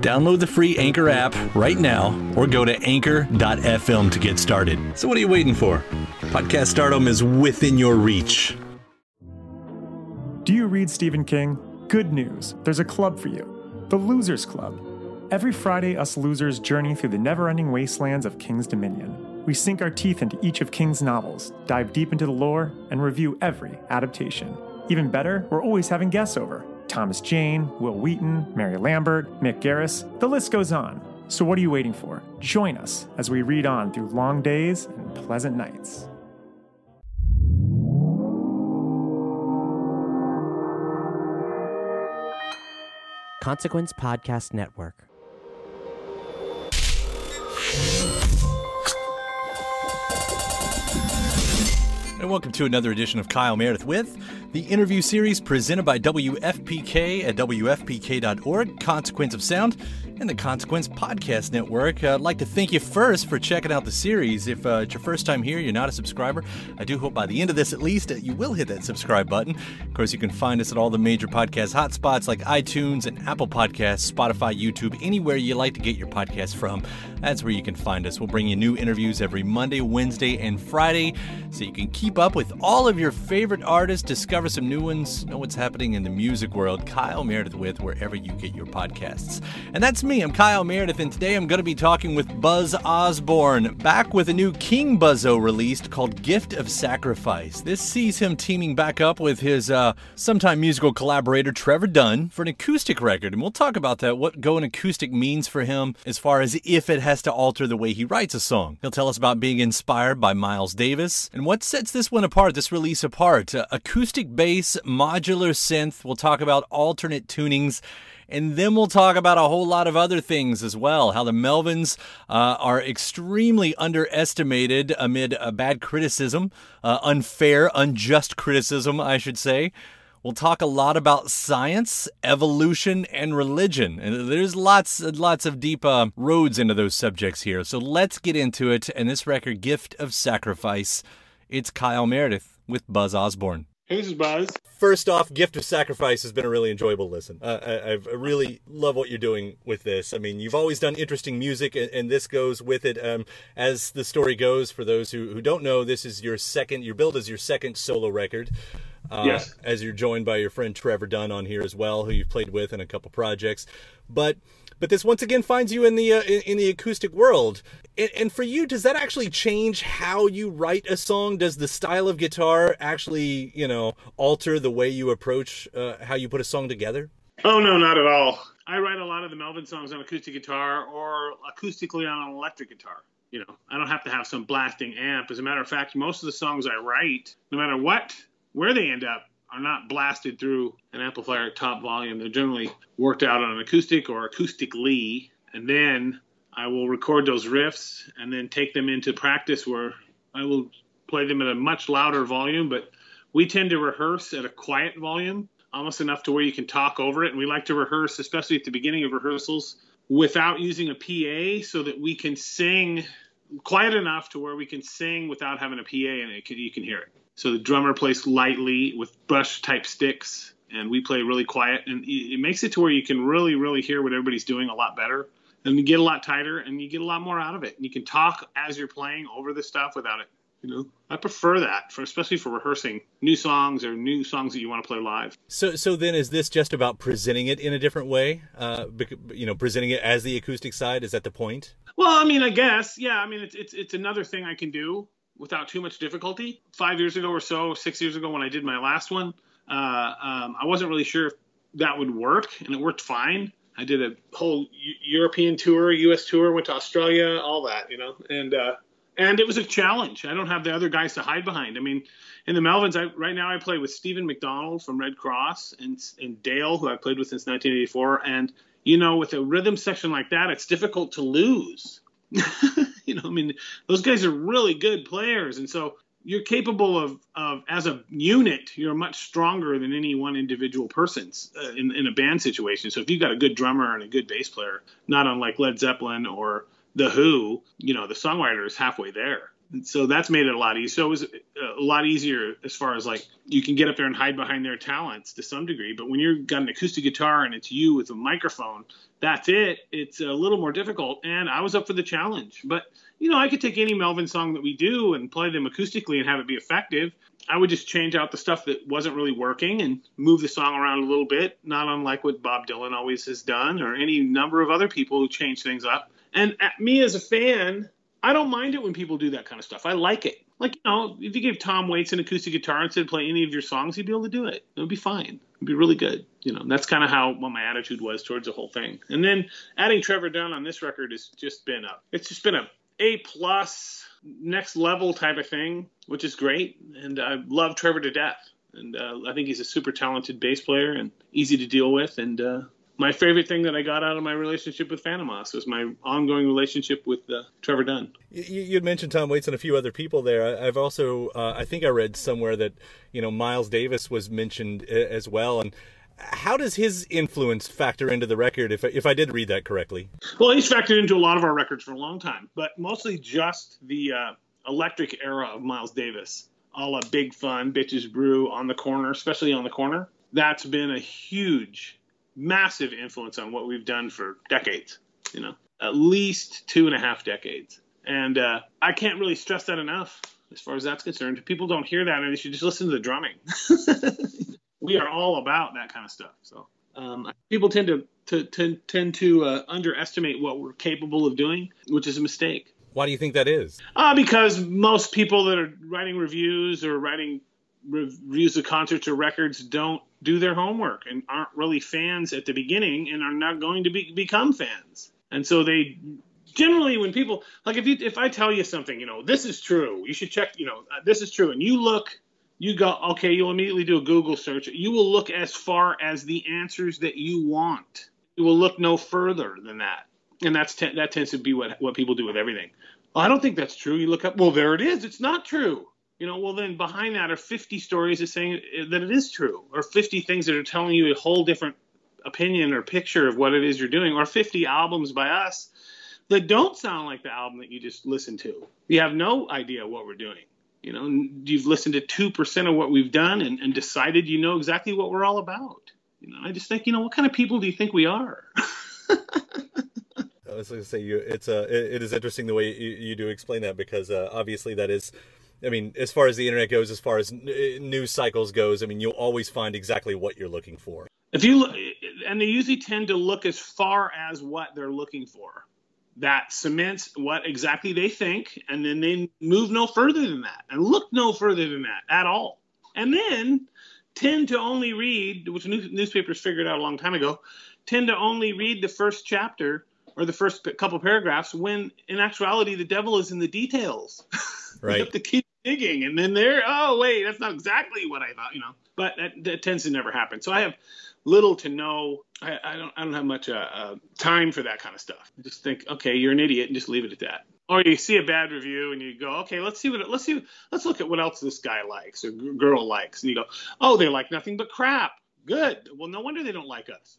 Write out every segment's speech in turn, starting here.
Download the free Anchor app right now or go to anchor.fm to get started. So, what are you waiting for? Podcast stardom is within your reach. Do you read Stephen King? Good news there's a club for you the Losers Club. Every Friday, us losers journey through the never ending wastelands of King's Dominion. We sink our teeth into each of King's novels, dive deep into the lore, and review every adaptation. Even better, we're always having guests over Thomas Jane, Wil Wheaton, Mary Lambert, Mick Garris, the list goes on. So what are you waiting for? Join us as we read on through long days and pleasant nights. Consequence Podcast Network. And welcome to another edition of Kyle Meredith with the interview series presented by WFPK at WFPK.org, Consequence of Sound, and the Consequence Podcast Network. Uh, I'd like to thank you first for checking out the series. If uh, it's your first time here, you're not a subscriber, I do hope by the end of this at least you will hit that subscribe button. Of course, you can find us at all the major podcast hotspots like iTunes and Apple Podcasts, Spotify, YouTube, anywhere you like to get your podcast from. That's where you can find us. We'll bring you new interviews every Monday, Wednesday, and Friday so you can keep up with all of your favorite artists, discover some new ones, know what's happening in the music world. Kyle Meredith with wherever you get your podcasts. And that's me. I'm Kyle Meredith, and today I'm going to be talking with Buzz Osborne, back with a new King Buzzo released called Gift of Sacrifice. This sees him teaming back up with his uh, sometime musical collaborator Trevor Dunn for an acoustic record, and we'll talk about that, what going acoustic means for him as far as if it has to alter the way he writes a song. He'll tell us about being inspired by Miles Davis and what sets this one apart, this release apart. Uh, acoustic bass, modular synth. We'll talk about alternate tunings and then we'll talk about a whole lot of other things as well. How the Melvins uh, are extremely underestimated amid uh, bad criticism, uh, unfair, unjust criticism, I should say. We'll talk a lot about science, evolution, and religion. And there's lots, lots of deep uh, roads into those subjects here. So let's get into it. And this record, Gift of Sacrifice, it's Kyle Meredith with Buzz Osborne. Hey, this is Buzz. First off, Gift of Sacrifice has been a really enjoyable listen. Uh, I, I, really love what you're doing with this. I mean, you've always done interesting music, and, and this goes with it. Um, as the story goes, for those who, who don't know, this is your second, your build is your second solo record. Uh, yes. As you're joined by your friend Trevor Dunn on here as well, who you've played with in a couple projects. But but this once again finds you in the uh, in, in, the acoustic world. And, and, for you, does that actually change how you write a song? Does the style of guitar actually, you know, alter the way you approach uh, how you put a song together? Oh no, not at all. I write a lot of the Melvin songs on acoustic guitar or acoustically on an electric guitar. You know, I don't have to have some blasting amp. As a matter of fact, most of the songs I write, no matter what, where they end up, are not blasted through an amplifier at top volume. They're generally worked out on an acoustic or acoustically, and then I will record those riffs and then take them into practice where I will play them at a much louder volume. But we tend to rehearse at a quiet volume, almost enough to where you can talk over it. And we like to rehearse, especially at the beginning of rehearsals, without using a PA so that we can sing quiet enough to where we can sing without having a PA and can, you can hear it. So the drummer plays lightly with brush type sticks and we play really quiet. And it makes it to where you can really really hear what everybody's doing a lot better. And you get a lot tighter and you get a lot more out of it. And you can talk as you're playing over the stuff without it you know. I prefer that for especially for rehearsing new songs or new songs that you want to play live. So so then is this just about presenting it in a different way? Uh you know presenting it as the acoustic side? Is that the point? Well i mean i guess yeah i mean it's it's, it's another thing i can do without too much difficulty five years ago or so six years ago when i did my last one uh, um, I wasn't really sure if that would work, and it worked fine. I did a whole European tour, U.S. tour, went to Australia, all that, you know, and uh, and it was a challenge. I don't have the other guys to hide behind. I mean, in the Melvins, I, right now I play with Steven McDonald from Redd Kross and and Dale, who I've played with since 1984, and you know, with a rhythm section like that, it's difficult to lose. you know, I mean, those guys are really good players, and so you're capable of, of as a unit you're much stronger than any one individual person's uh, in, in a band situation. So if you've got a good drummer and a good bass player not unlike led zeppelin or the who you know the songwriter is halfway there so that's made it a lot easier. So it was uh, a lot easier as far as like you can get up there and hide behind their talents to some degree. But when you've got an acoustic guitar and it's you with a microphone, that's it. It's a little more difficult. And I was up for the challenge. But you know, I could take any Melvin song that we do and play them acoustically and have it be effective. I would just change out the stuff that wasn't really working and move the song around a little bit, not unlike what Bob Dylan always has done or any number of other people who change things up. And uh, me as a fan, I don't mind it when people do that kind of stuff. I like it. Like, you know, if you gave Tom Waits an acoustic guitar and said play any of your songs, he'd be able to do it. It would be fine. It'd be really good. You know, that's kind of how what my attitude was towards the whole thing. And then adding Trevor Dunn on this record has just been a it's just been a A plus next level type of thing, which is great. And I love Trevor to death. And uh, I think he's a super talented bass player and easy to deal with. And uh, my favorite thing that I got out of my relationship with Fantômas was my ongoing relationship with uh, Trevor Dunn. You, you mentioned Tom Waits and a few other people there. I've also, uh, I think I read somewhere that you know Miles Davis was mentioned uh, as well, and how does his influence factor into the record? If if I did read that correctly, well, he's factored into a lot of our records for a long time, but mostly just the uh, electric era of Miles Davis, all a Big Fun, Bitches Brew, On the Corner, especially On the Corner. That's been a huge massive influence on what we've done for decades, you know, at least two and a half decades. And uh, I can't really stress that enough as far as that's concerned. People don't hear that, and they should just listen to the drumming. we are all about that kind of stuff. So um, people tend to, to, to tend to uh, underestimate what we're capable of doing, which is a mistake. Why do you think that is? Uh, because most people that are writing reviews or writing reviews of concerts or records don't do their homework and aren't really fans at the beginning and are not going to be, become fans. And so they generally when people like if you if I tell you something, you know, this is true, you should check, you know, uh, this is true and you look you go okay, you'll immediately do a Google search. You will look as far as the answers that you want. You will look no further than that. And that's that tends to be what what people do with everything. Well, I don't think that's true. You look up, well, there it is. It's not true you know, well, then behind that are 50 stories that saying that it is true, or 50 things that are telling you a whole different opinion or picture of what it is you're doing, or 50 albums by us that don't sound like the album that you just listened to. You have no idea what we're doing. You know, you've listened to 2% of what we've done and, and decided you know exactly what we're all about. You know, I just think, you know, what kind of people do you think we are? I was going to say, you, it's uh, it, it is interesting the way you, you do explain that because uh, obviously that is I mean, as far as the internet goes, as far as uh, news cycles goes, I mean, you'll always find exactly what you're looking for. If you look, and they usually tend to look as far as what they're looking for. That cements what exactly they think, and then they move no further than that, and look no further than that at all. And then tend to only read, which newspapers figured out a long time ago, tend to only read the first chapter or the first couple paragraphs when in actuality the devil is in the details. Right. you have to keep digging, and then there, oh wait, that's not exactly what I thought, you know. But that, that tends to never happen. So I have little to no. I, I don't. I don't have much uh, uh, time for that kind of stuff. I just think, okay, you're an idiot, and just leave it at that. Or you see a bad review and you go, okay, let's see what let's see let's look at what else this guy likes or girl likes, and you go, oh, they like nothing but crap. Good. Well, no wonder they don't like us.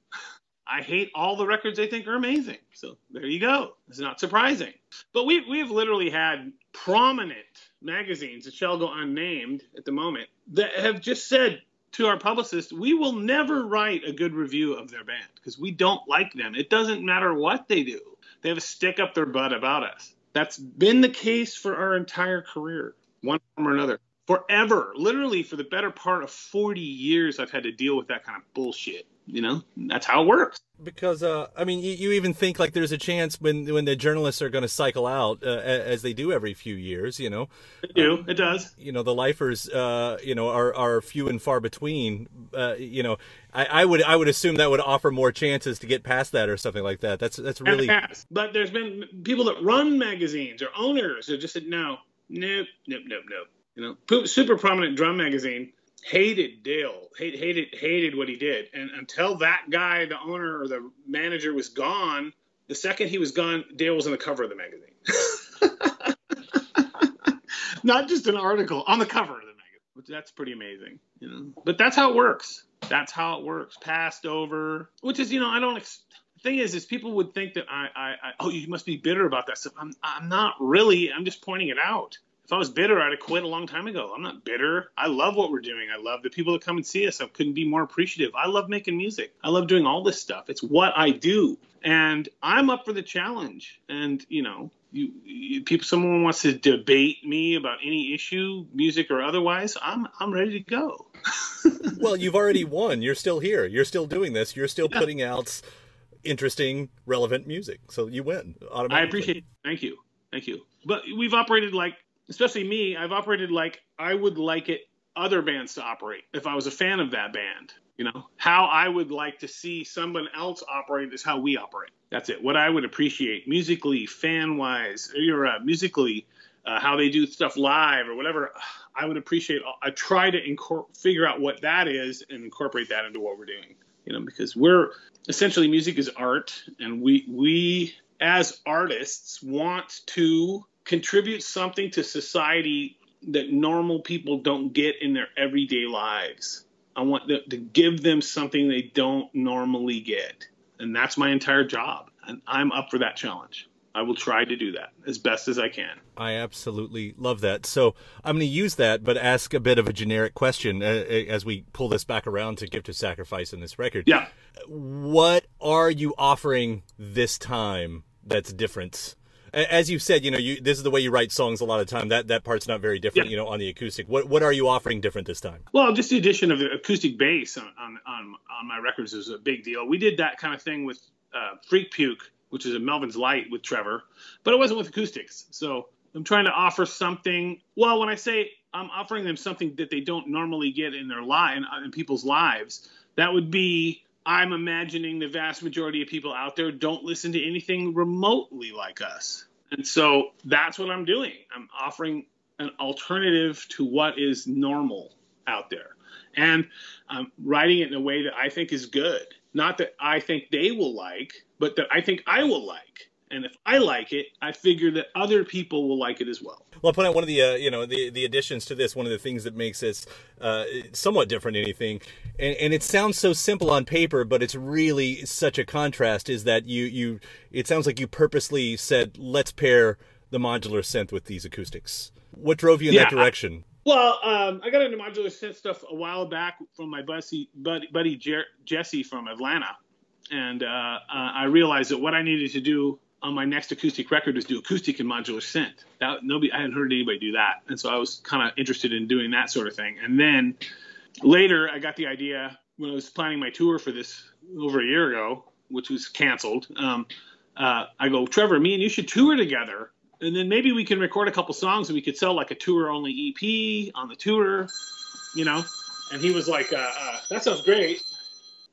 I hate all the records they think are amazing. So there you go. It's not surprising. But we we have literally had prominent magazines that shall go unnamed at the moment that have just said to our publicist, we will never write a good review of their band because we don't like them. It doesn't matter what they do. They have a stick up their butt about us. That's been the case for our entire career, one form or another. Forever, literally for the better part of 40 years, I've had to deal with that kind of bullshit. You know, that's how it works. Because uh, I mean, you, you, even think like there's a chance when when the journalists are going to cycle out, uh, as they do every few years. You know, they do. it does. You know, the lifers, uh, you know, are are few and far between. Uh, you know, I, I, would I would assume that would offer more chances to get past that or something like that. That's that's really. But there's been people that run magazines or owners who just said no, nope, nope, nope, nope. You know, super prominent drum magazine hated Dale, hate, hated hated what he did, and until that guy, the owner or the manager, was gone, the second he was gone, Dale was on the cover of the magazine. Not just an article on the cover of the magazine, which that's pretty amazing, you know. But that's how it works. That's how it works. Passed over, which is, you know, I don't. Ex- thing is, is people would think that I, I, I, oh, you must be bitter about that stuff. I'm, I'm not really. I'm just pointing it out if I was bitter, I'd have quit a long time ago. I'm not bitter. I love what we're doing. I love the people that come and see us. I couldn't be more appreciative. I love making music. I love doing all this stuff. It's what I do, and I'm up for the challenge. And you know, you, you people, someone wants to debate me about any issue, music or otherwise, I'm I'm ready to go. well, you've already won. You're still here. You're still doing this. You're still yeah. putting out interesting, relevant music. So you win. automatically I appreciate it. Thank you. Thank you. But we've operated like especially me, I've operated like I would like it other bands to operate if I was a fan of that band. You know, how I would like to see someone else operate is how we operate. That's it. What I would appreciate musically, fan wise, or uh, musically, uh, how they do stuff live or whatever. I would appreciate. I try to figure out what that is and incorporate that into what we're doing. You know, because we're essentially music is art, and we we as artists want to contribute something to society that normal people don't get in their everyday lives. I want to, to give them something they don't normally get. And that's my entire job. And I'm up for that challenge. I will try to do that as best as I can. I absolutely love that. So I'm going to use that, but ask a bit of a generic question uh, uh, as we pull this back around to Gift of Sacrifice in this record. Yeah. What are you offering this time that's different as you said, you know, you, this is the way you write songs a lot of time. That that part's not very different, yeah. you know, on the acoustic. What what are you offering different this time? Well, just the addition of the acoustic bass on on, on, on my records is a big deal. We did that kind of thing with uh, Freak Puke, which is a Melvins Lite with Trevor, but it wasn't with acoustics. So I'm trying to offer something. Well, when I say I'm offering them something that they don't normally get in their life in, in people's lives, that would be I'm imagining the vast majority of people out there don't listen to anything remotely like us. And so that's what I'm doing. I'm offering an alternative to what is normal out there. And I'm writing it in a way that I think is good. Not that I think they will like, but that I think I will like and if I like it, I figure that other people will like it as well. Well, I'll point out one of the uh, you know the the additions to this. One of the things that makes this uh, somewhat different anything, and, and it sounds so simple on paper, but it's really such a contrast. Is that you you? It sounds like you purposely said, let's pair the modular synth with these acoustics. What drove you in yeah, that direction? Well, um, I got into modular synth stuff a while back from my buddy, buddy, buddy Jer- Jesse from Atlanta, and uh, uh, I realized that what I needed to do on my next acoustic record was do acoustic and modular synth. That nobody, I hadn't heard anybody do that, and so I was kind of interested in doing that sort of thing. And then later, I got the idea when I was planning my tour for this over a year ago, which was canceled. Um, uh, I go, Trevor, me and you should tour together, and then maybe we can record a couple songs and we could sell like a tour only EP on the tour, you know. And he was like, uh, uh, that sounds great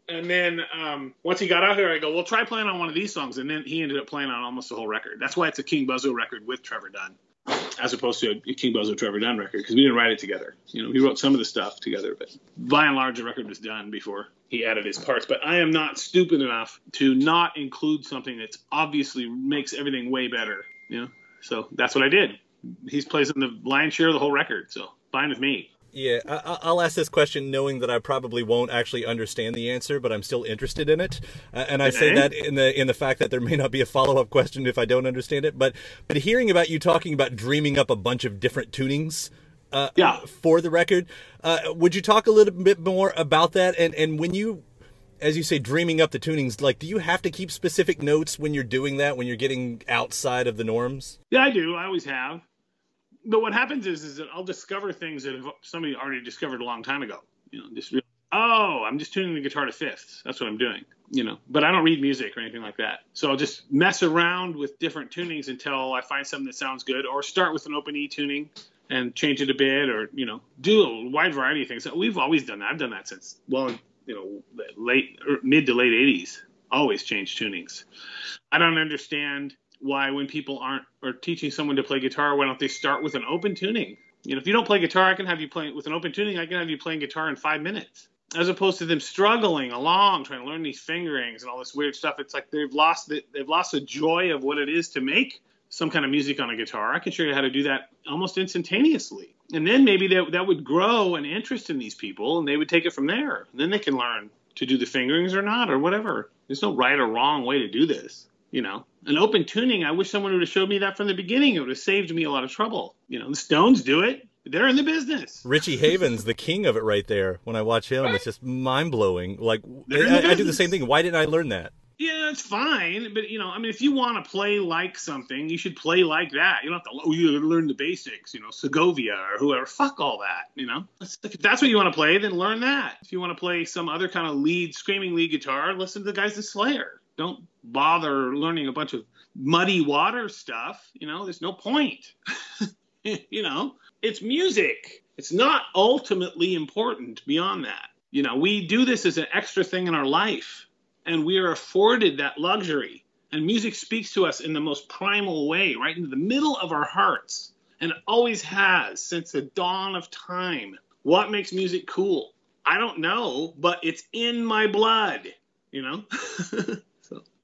and then um, once he got out here, I go, well, try playing on one of these songs. And then he ended up playing on almost the whole record. That's why it's a King Buzzo record with Trevor Dunn. As opposed to a King Buzzo Trevor Dunn record because we didn't write it together. You know, he wrote some of the stuff together, but by and large, the record was done before he added his parts. But I am not stupid enough to not include something that's obviously makes everything way better. You know, so that's what I did. He's plays in the lion's share of the whole record, so fine with me. Yeah, I, will ask this question knowing that I probably won't actually understand the answer, but I'm still interested in it. Uh, and I say that in the in the fact that there may not be a follow up question if I don't understand it. But but hearing about you talking about dreaming up a bunch of different tunings. Uh, yeah. For the record, uh, would you talk a little bit more about that? And and when you, as you say, dreaming up the tunings, like, do you have to keep specific notes when you're doing that? When you're getting outside of the norms? Yeah, I do. I always have but what happens is, is that I'll discover things that somebody already discovered a long time ago. You know, just oh, I'm just tuning the guitar to fifths. That's what I'm doing. You know, but I don't read music or anything like that. So I'll just mess around with different tunings until I find something that sounds good, or start with an open E tuning and change it a bit, or you know, do a wide variety of things. So we've always done that. I've done that since well, you know, late er, mid to late '80s. Always change tunings. I don't understand why when people aren't or teaching someone to play guitar, why don't they start with an open tuning? You know, if you don't play guitar, I can have you playing with an open tuning. I can have you playing guitar in five minutes, as opposed to them struggling along trying to learn these fingerings and all this weird stuff. It's like they've lost the, they've lost the joy of what it is to make some kind of music on a guitar. I can show you how to do that almost instantaneously, and then maybe that that would grow an interest in these people, and they would take it from there. And then they can learn to do the fingerings or not or whatever. There's no right or wrong way to do this you know an open tuning i wish someone would have showed me that from the beginning. It would have saved me a lot of trouble. You know the stones do it. They're in the business. Richie havens the king of it right there. When i watch him it's just mind-blowing. Like I, I, do the same thing. Why didn't i learn that? Yeah it's fine. But you know i mean if you want to play like something you should play like that. You don't have to oh you learn the basics you know segovia or whoever. Fuck all that you know? If that's what you want to play then learn that. If you want to play some other kind of lead screaming lead guitar listen to the guys in slayer don't bother learning a bunch of muddy water stuff. You know, there's no point. you know, it's music. It's not ultimately important beyond that. You know, we do this as an extra thing in our life, and we are afforded that luxury. And music speaks to us in the most primal way, right into the middle of our hearts, and always has since the dawn of time. What makes music cool? I don't know, but it's in my blood, you know?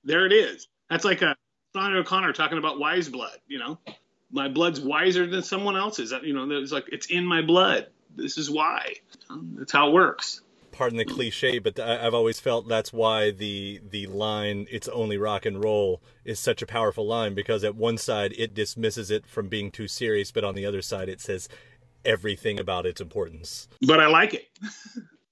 there it is. That's like a Sean O'Connor talking about wise blood. You know, my blood's wiser than someone else's. You know, it's like it's in my blood. This is why. That's how it works. Pardon the cliche, but I've always felt that's why the the line "It's only rock and roll" is such a powerful line because at one side it dismisses it from being too serious, but on the other side it says everything about its importance. But I like it.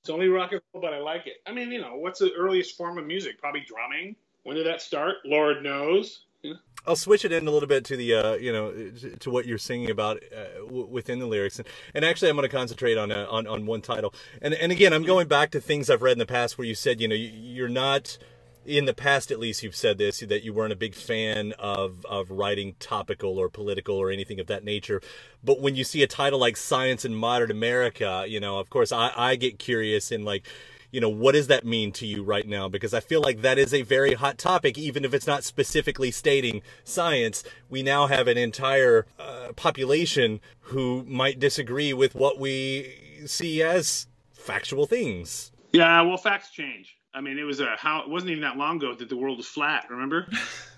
it's only rock and roll, but I like it. I mean, you know, what's the earliest form of music? Probably drumming. When did that start? Lord knows. Yeah. I'll switch it in a little bit to the uh, you know to what you're singing about uh, w- within the lyrics, and, and actually I'm going to concentrate on, uh, on on one title, and and again I'm going back to things I've read in the past where you said you know you're not in the past at least you've said this that you weren't a big fan of of writing topical or political or anything of that nature but when you see a title like science in modern america you know of course i i get curious in like you know, what does that mean to you right now? Because I feel like that is a very hot topic, even if it's not specifically stating science. We now have an entire uh, population who might disagree with what we see as factual things. Yeah, well, facts change. I mean, it was a how it wasn't even that long ago that the world was flat. Remember?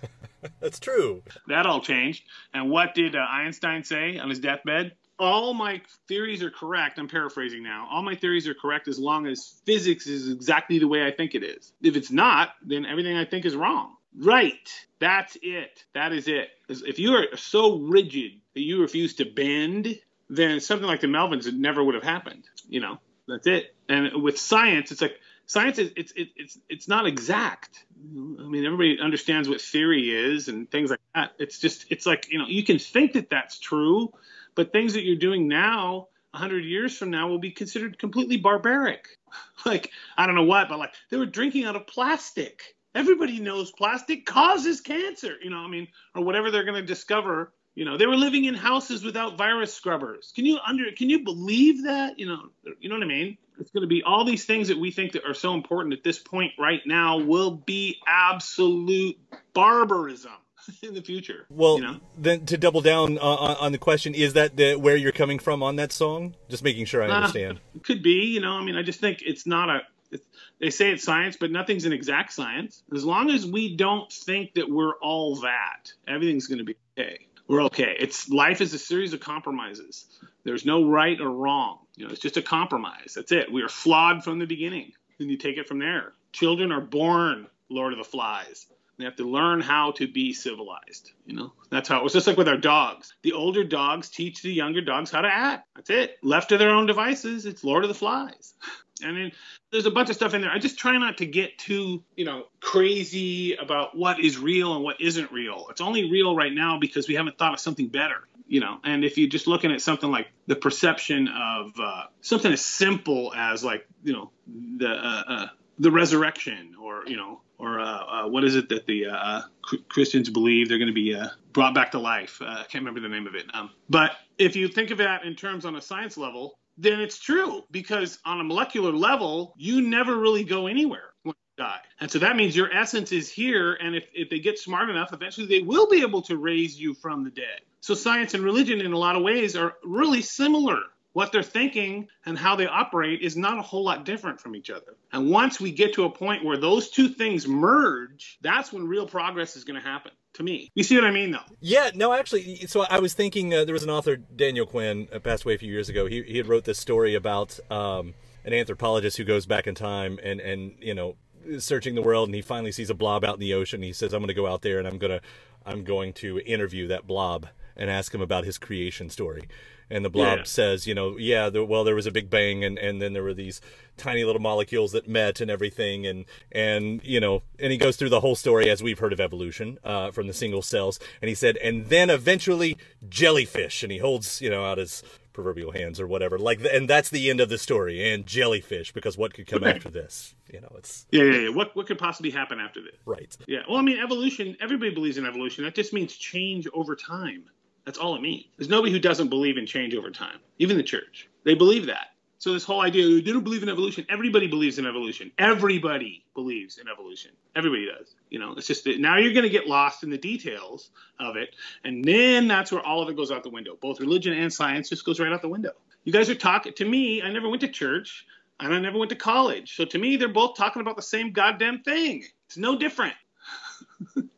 That's true. That all changed. And what did uh, Einstein say on his deathbed? All my theories are correct. I'm paraphrasing now. All my theories are correct as long as physics is exactly the way I think it is. If it's not, then everything I think is wrong. Right. That's it. That is it. If you are so rigid that you refuse to bend, then something like the Melvins never would have happened. You know, that's it. And with science, it's like science is it's it's it's not exact. I mean, everybody understands what theory is and things like that. It's just it's like you know you can think that that's true, but things that you're doing now, 100 years from now, will be considered completely barbaric. like, I don't know what, but like they were drinking out of plastic. Everybody knows plastic causes cancer, you know, I mean, or whatever they're going to discover. You know, they were living in houses without virus scrubbers. Can you under can you believe that? You know, you know what I mean? It's going to be all these things that we think that are so important at this point right now will be absolute barbarism. in the future. Well, you know? then to double down on, on the question, is that the, where you're coming from on that song? Just making sure I Uh, understand. could be, you know. I mean, I just think it's not a. It's, they say it's science, but nothing's an exact science. As long as we don't think that we're all that, everything's going to be okay. We're okay. It's life is a series of compromises. There's no right or wrong. You know, it's just a compromise. That's it. We are flawed from the beginning. Then you take it from there. Children are born Lord of the Flies. They have to learn how to be civilized. You know, that's how it was just like with our dogs. The older dogs teach the younger dogs how to act. That's it. Left to their own devices, it's Lord of the Flies. And then there's a bunch of stuff in there. I just try not to get too, you know, crazy about what is real and what isn't real. It's only real right now because we haven't thought of something better, you know. And if you're just looking at something like the perception of uh, something as simple as like, you know, the uh, uh, the resurrection, or you know, or uh, uh, what is it that the uh, Christians believe they're going to be uh, brought back to life? Uh, I can't remember the name of it. Um, but if you think of that in terms on a science level, then it's true because on a molecular level, you never really go anywhere when you die. And so that means your essence is here. And if, if they get smart enough, eventually they will be able to raise you from the dead. So science and religion, in a lot of ways, are really similar. What they're thinking and how they operate is not a whole lot different from each other. And once we get to a point where those two things merge, that's when real progress is going to happen to me. You see what I mean, though? Yeah, no, actually, so I was thinking uh, there was an author, Daniel Quinn, uh, passed away a few years ago. He, he had wrote this story about um, an anthropologist who goes back in time and, and, you know, searching the world and he finally sees a blob out in the ocean. He says, I'm going to go out there and I'm going to, I'm going to interview that blob and ask him about his creation story. And the blob Yeah. says, you know, yeah, there, well, there was a big bang, and, and then there were these tiny little molecules that met and everything, and and you know, and he goes through the whole story as we've heard of evolution uh, from the single cells, and he said, and then eventually jellyfish, and he holds, you know, out his proverbial hands or whatever, like, and that's the end of the story, and jellyfish, because what could come after this? You know, it's Yeah, yeah, yeah. What what could possibly happen after this? right. Yeah. Well, I mean, evolution. Everybody believes in evolution. That just means change over time. That's all it means. There's nobody who doesn't believe in change over time. Even the church, they believe that. So this whole idea, they don't believe in evolution. Everybody believes in evolution. Everybody believes in evolution. Everybody does. You know, it's just that now you're going to get lost in the details of it, and then that's where all of it goes out the window. Both religion and science just goes right out the window. You guys are talking to me. I never went to church, and I never went to college. So to me, they're both talking about the same goddamn thing. It's no different.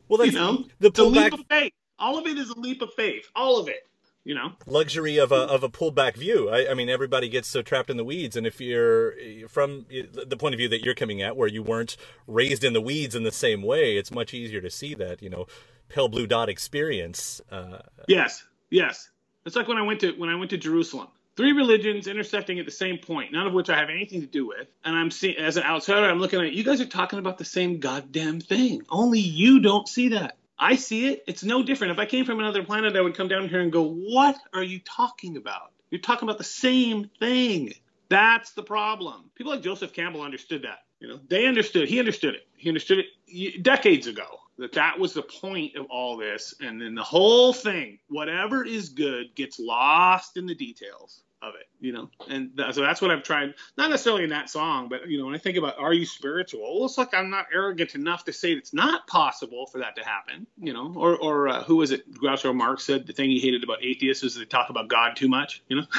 Well, that's you know, the it's a leap pullback of faith. All of it is a leap of faith. All of it. You know. luxury of a of a pulled back view. I, I mean, everybody gets so trapped in the weeds, and if you're from the point of view that you're coming at, where you weren't raised in the weeds in the same way, it's much easier to see that you know pale blue dot experience. Uh, Yes. Yes. It's like when I went to when I went to Jerusalem. Three religions intersecting at the same point, none of which I have anything to do with. And I'm seeing as an outsider, I'm looking at you guys are talking about the same goddamn thing. Only you don't see that. I see it. It's no different. If I came from another planet, I would come down here and go, "What are you talking about? You're talking about the same thing." That's the problem. People like Joseph Campbell understood that. You know, they understood. He understood it. He understood it decades ago that that was the point of all this. And then the whole thing, whatever is good, gets lost in the details of it. You know, and th- so that's what I've tried. Not necessarily in that song, but you know, when I think about are you spiritual? It's like I'm not arrogant enough to say it's not possible for that to happen. You know, or or uh, who was it? Groucho Marx said the thing he hated about atheists is they talk about God too much. You know.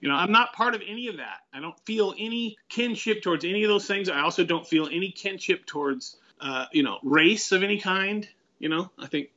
You know, I'm not part of any of that. I don't feel any kinship towards any of those things. I also don't feel any kinship towards, uh, you know, race of any kind. You know, I think,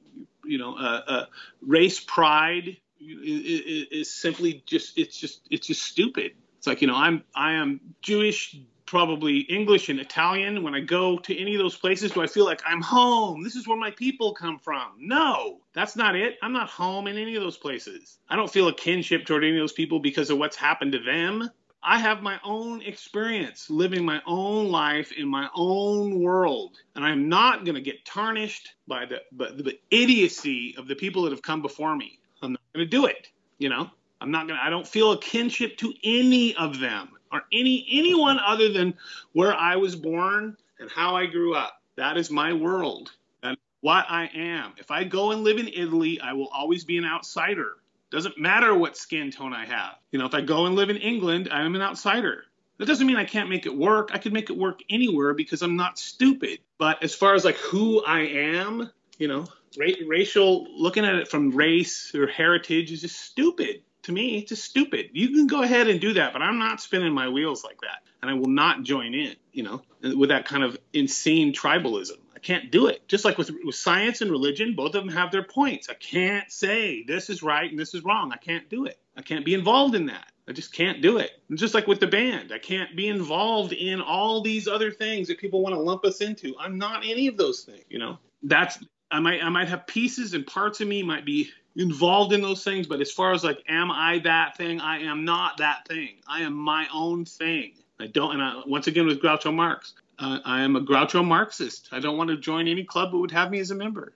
you know, uh, uh, race pride is, is simply just it's just it's just stupid. It's like you know, I'm I am Jewish, probably English and Italian. When I go to any of those places, do I feel like I'm home? This is where my people come from. No, that's not it. I'm not home in any of those places. I don't feel a kinship toward any of those people because of what's happened to them. I have my own experience living my own life in my own world, and I'm not going to get tarnished by the, by the idiocy of the people that have come before me. I'm not going to do it. You know, I'm not going to, I don't feel a kinship to any of them or any, anyone other than where I was born and how I grew up. That is my world and what I am. If I go and live in Italy, I will always be an outsider. Doesn't matter what skin tone I have. You know, if I go and live in England, I am an outsider. That doesn't mean I can't make it work. I could make it work anywhere because I'm not stupid. But as far as like who I am, you know, Ra- racial, looking at it from race or heritage is just stupid. To me, it's just stupid. You can go ahead and do that, but I'm not spinning my wheels like that. And I will not join in, you know, with that kind of insane tribalism. I can't do it. Just like with, with science and religion, both of them have their points. I can't say this is right and this is wrong. I can't do it. I can't be involved in that. I just can't do it. And just like with the band, I can't be involved in all these other things that people want to lump us into. I'm not any of those things, you know. That's I might I might have pieces and parts of me might be involved in those things, but as far as like am I that thing? I am not that thing. I am my own thing. I don't and I, once again with Groucho Marx, uh, I am a Groucho Marxist. I don't want to join any club that would have me as a member.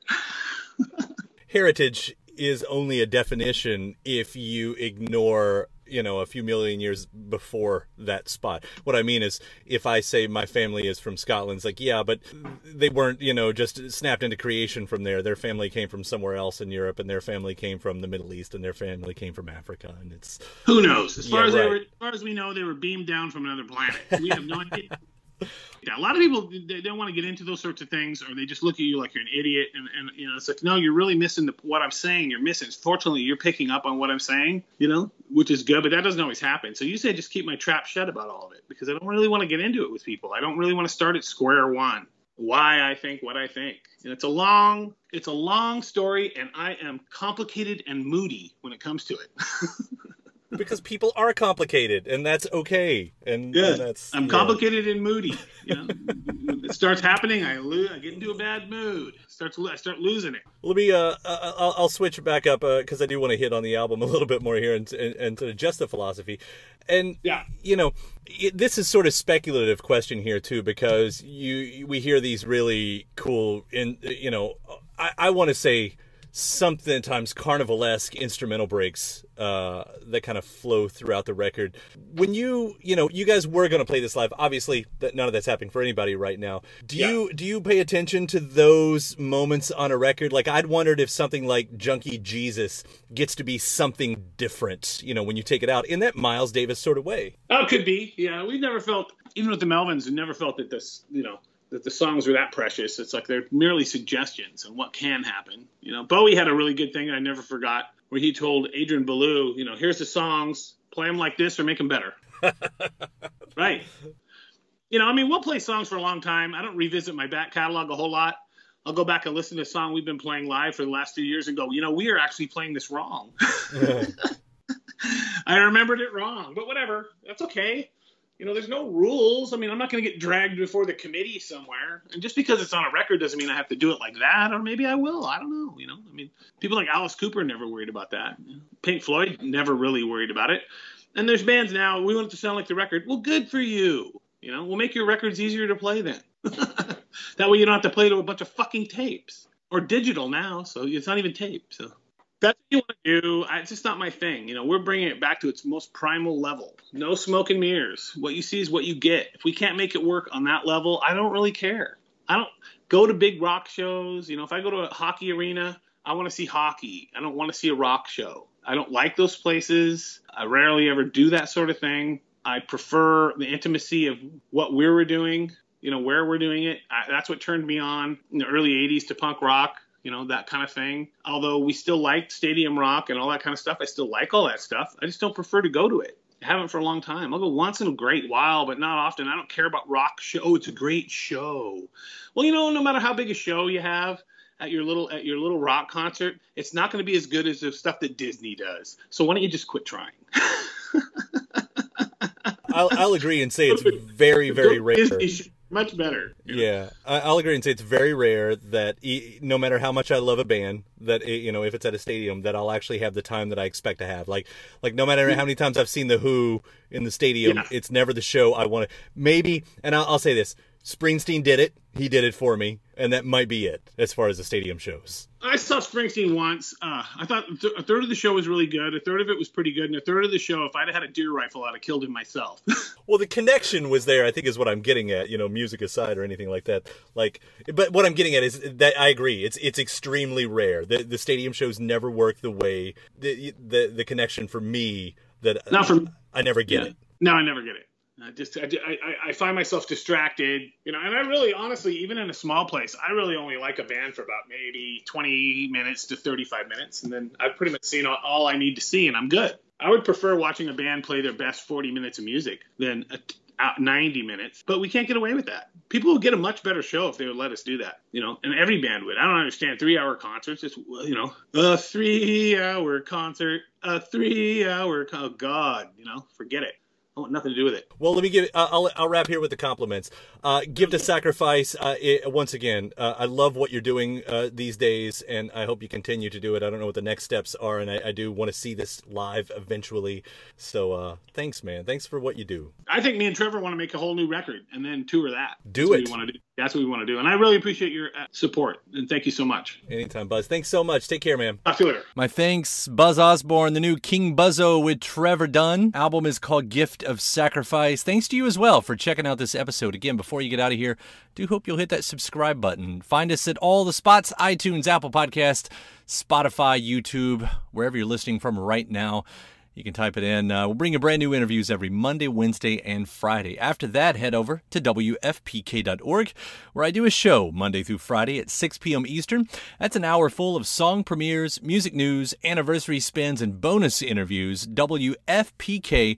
Heritage is only a definition if you ignore you know a few million years before that spot. What i mean is if i say my family is from scotland it's like yeah but they weren't you know just snapped into creation from there. Their family came from somewhere else in europe and their family came from the middle east and their family came from africa and it's who knows? As far yeah, as right. they were as far as we know they were beamed down from another planet. We have no idea yeah, a lot of people they don't want to get into those sorts of things, or they just look at you like you're an idiot, and, and you know it's like no, you're really missing the, what I'm saying. You're missing. Fortunately, you're picking up on what I'm saying, you know, which is good, but that doesn't always happen. So you say just keep my trap shut about all of it because I don't really want to get into it with people. I don't really want to start at square one. Why I think what I think. And it's a long, it's a long story, and I am complicated and moody when it comes to it. because people are complicated, and that's okay. And, Good. and that's I'm yeah. complicated and moody. You know, it starts happening. I lose. I get into a bad mood. Starts. I start losing it. Let me. Uh, I'll, I'll switch back up because uh, I do want to hit on the album a little bit more here and and, and to adjust the philosophy. And yeah, you know, it, this is sort of speculative question here too because you we hear these really cool in you know I, I want to say sometimes carnivalesque instrumental breaks uh, that kind of flow throughout the record. When you, you know, you guys were going to play this live. Obviously, that none of that's happening for anybody right now. Do yeah. you do you pay attention to those moments on a record? Like I'd wondered if something like Junkie Jesus gets to be something different. You know, when you take it out in that Miles Davis sort of way. Oh, could be. Yeah, we never felt even with the Melvins, we never felt that this, you know that the songs are that precious. It's like they're merely suggestions on what can happen. You know, Bowie had a really good thing I never forgot where he told Adrian Belew, you know, here's the songs, play them like this or make them better. right. You know, I mean, we'll play songs for a long time. I don't revisit my back catalog a whole lot. I'll go back and listen to a song we've been playing live for the last two years and go, you know, we are actually playing this wrong. I remembered it wrong, but whatever. That's okay you know, there's no rules. I mean, I'm not going to get dragged before the committee somewhere. And just because it's on a record doesn't mean I have to do it like that, or maybe I will. I don't know. You know, I mean, people like Alice Cooper never worried about that. Pink Floyd never really worried about it. And there's bands now. We want it to sound like the record. Well, good for you. You know, we'll make your records easier to play then. that way you don't have to play to a bunch of fucking tapes or digital now. So it's not even tape. So that's what you want to do. It's just not my thing. You know, we're bringing it back to its most primal level. No smoke and mirrors. What you see is what you get. If we can't make it work on that level, I don't really care. I don't go to big rock shows. You know, if I go to a hockey arena, I want to see hockey. I don't want to see a rock show. I don't like those places. I rarely ever do that sort of thing. I prefer the intimacy of what we were doing, you know, where we're doing it. I, that's what turned me on in the early 80s to punk rock you know, that kind of thing. Although we still like stadium rock and all that kind of stuff, I still like all that stuff. I just don't prefer to go to it. I haven't for a long time. I'll go once in a great while, but not often. I don't care about rock show. Oh, it's a great show. Well, you know, no matter how big a show you have at your little at your little rock concert, it's not going to be as good as the stuff that Disney does. So why don't you just quit trying? I'll, I'll agree and say it's very, very rare. Disney, much better. Yeah, I'll agree and say it's very rare that no matter how much I love a band, that you know if it's at a stadium, that I'll actually have the time that I expect to have. Like, like no matter how many times I've seen the Who in the stadium, yeah. it's never the show I want to. Maybe, and I'll, I'll say this: Springsteen did it. He did it for me, and that might be it as far as the stadium shows. I saw Springsteen once. Uh, I thought th- a third of the show was really good. A third of it was pretty good, and a third of the show, if I'd had a deer rifle, I'd have killed him myself. well, the connection was there. I think is what I'm getting at. You know, music aside or anything like that. Like, but what I'm getting at is that I agree. It's it's extremely rare. The the stadium shows never work the way the the the connection for me that not from I never get yeah. it. No, I never get it. Uh, I just I, I, I find myself distracted, you know, and I really honestly, even in a small place, I really only like a band for about maybe 20 minutes to 35 minutes, and then I've pretty much seen all, I need to see, and I'm good. I would prefer watching a band play their best 40 minutes of music than a, 90 minutes, but we can't get away with that. People would get a much better show if they would let us do that, you know, and every band would. I don't understand three hour concerts. It's, you know, a three hour concert, a three hour, oh God, you know, forget it. Want nothing to do with it. Well, let me give. Uh, I'll I'll wrap here with the compliments. Uh, Gift of Sacrifice. Uh, it, once again, uh, I love what you're doing uh, these days, and I hope you continue to do it. I don't know what the next steps are, and I, I do want to see this live eventually. So, uh, thanks, man. Thanks for what you do. I think me and Trevor want to make a whole new record and then tour that. Do That's it. We want to do. That's what we want to do, and I really appreciate your uh, support and thank you so much. Anytime, Buzz. Thanks so much. Take care, man. Talk to you later. My thanks, Buzz Osborne. The new King Buzzo with Trevor Dunn album is called Gift of Sacrifice. Thanks to you as well for checking out this episode. Again, before you get out of here, do hope you'll hit that subscribe button. Find us at all the spots: iTunes, Apple Podcast, Spotify, YouTube, wherever you're listening from right now. You can type it in. Uh, we'll bring you brand new interviews every Monday, Wednesday, and Friday. After that, head over to WFPK.org, where I do a show Monday through Friday at 6 p.m. Eastern. That's an hour full of song premieres, music news, anniversary spins, and bonus interviews. WFPK.org,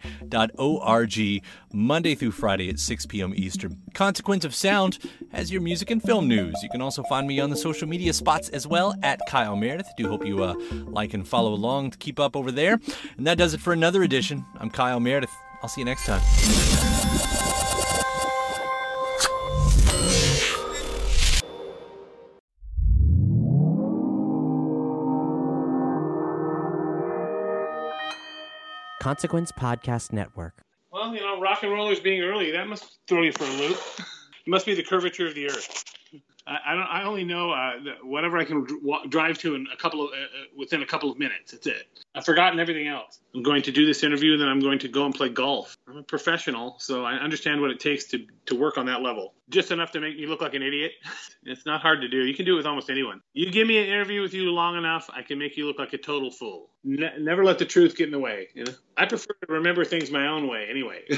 Monday through Friday at 6 p.m. Eastern. Consequence of Sound has your music and film news. You can also find me on the social media spots as well at Kyle Meredith. Do hope you uh, like and follow along to keep up over there. And that does it for another edition. I'm Kyle Meredith. I'll see you next time. Consequence Podcast Network. Well, you know, rock and rollers being early, that must throw you for a loop. It must be the curvature of the earth. I, I don't. I only know uh, whatever I can dr- drive to in a couple of uh, uh, within a couple of minutes. That's it. I've forgotten everything else. I'm going to do this interview, and then I'm going to go and play golf. I'm a professional, so I understand what it takes to to work on that level. Just enough to make me look like an idiot. it's not hard to do. You can do it with almost anyone. You give me an interview with you long enough, I can make you look like a total fool. Ne- never let the truth get in the way. You know, I prefer to remember things my own way. Anyway.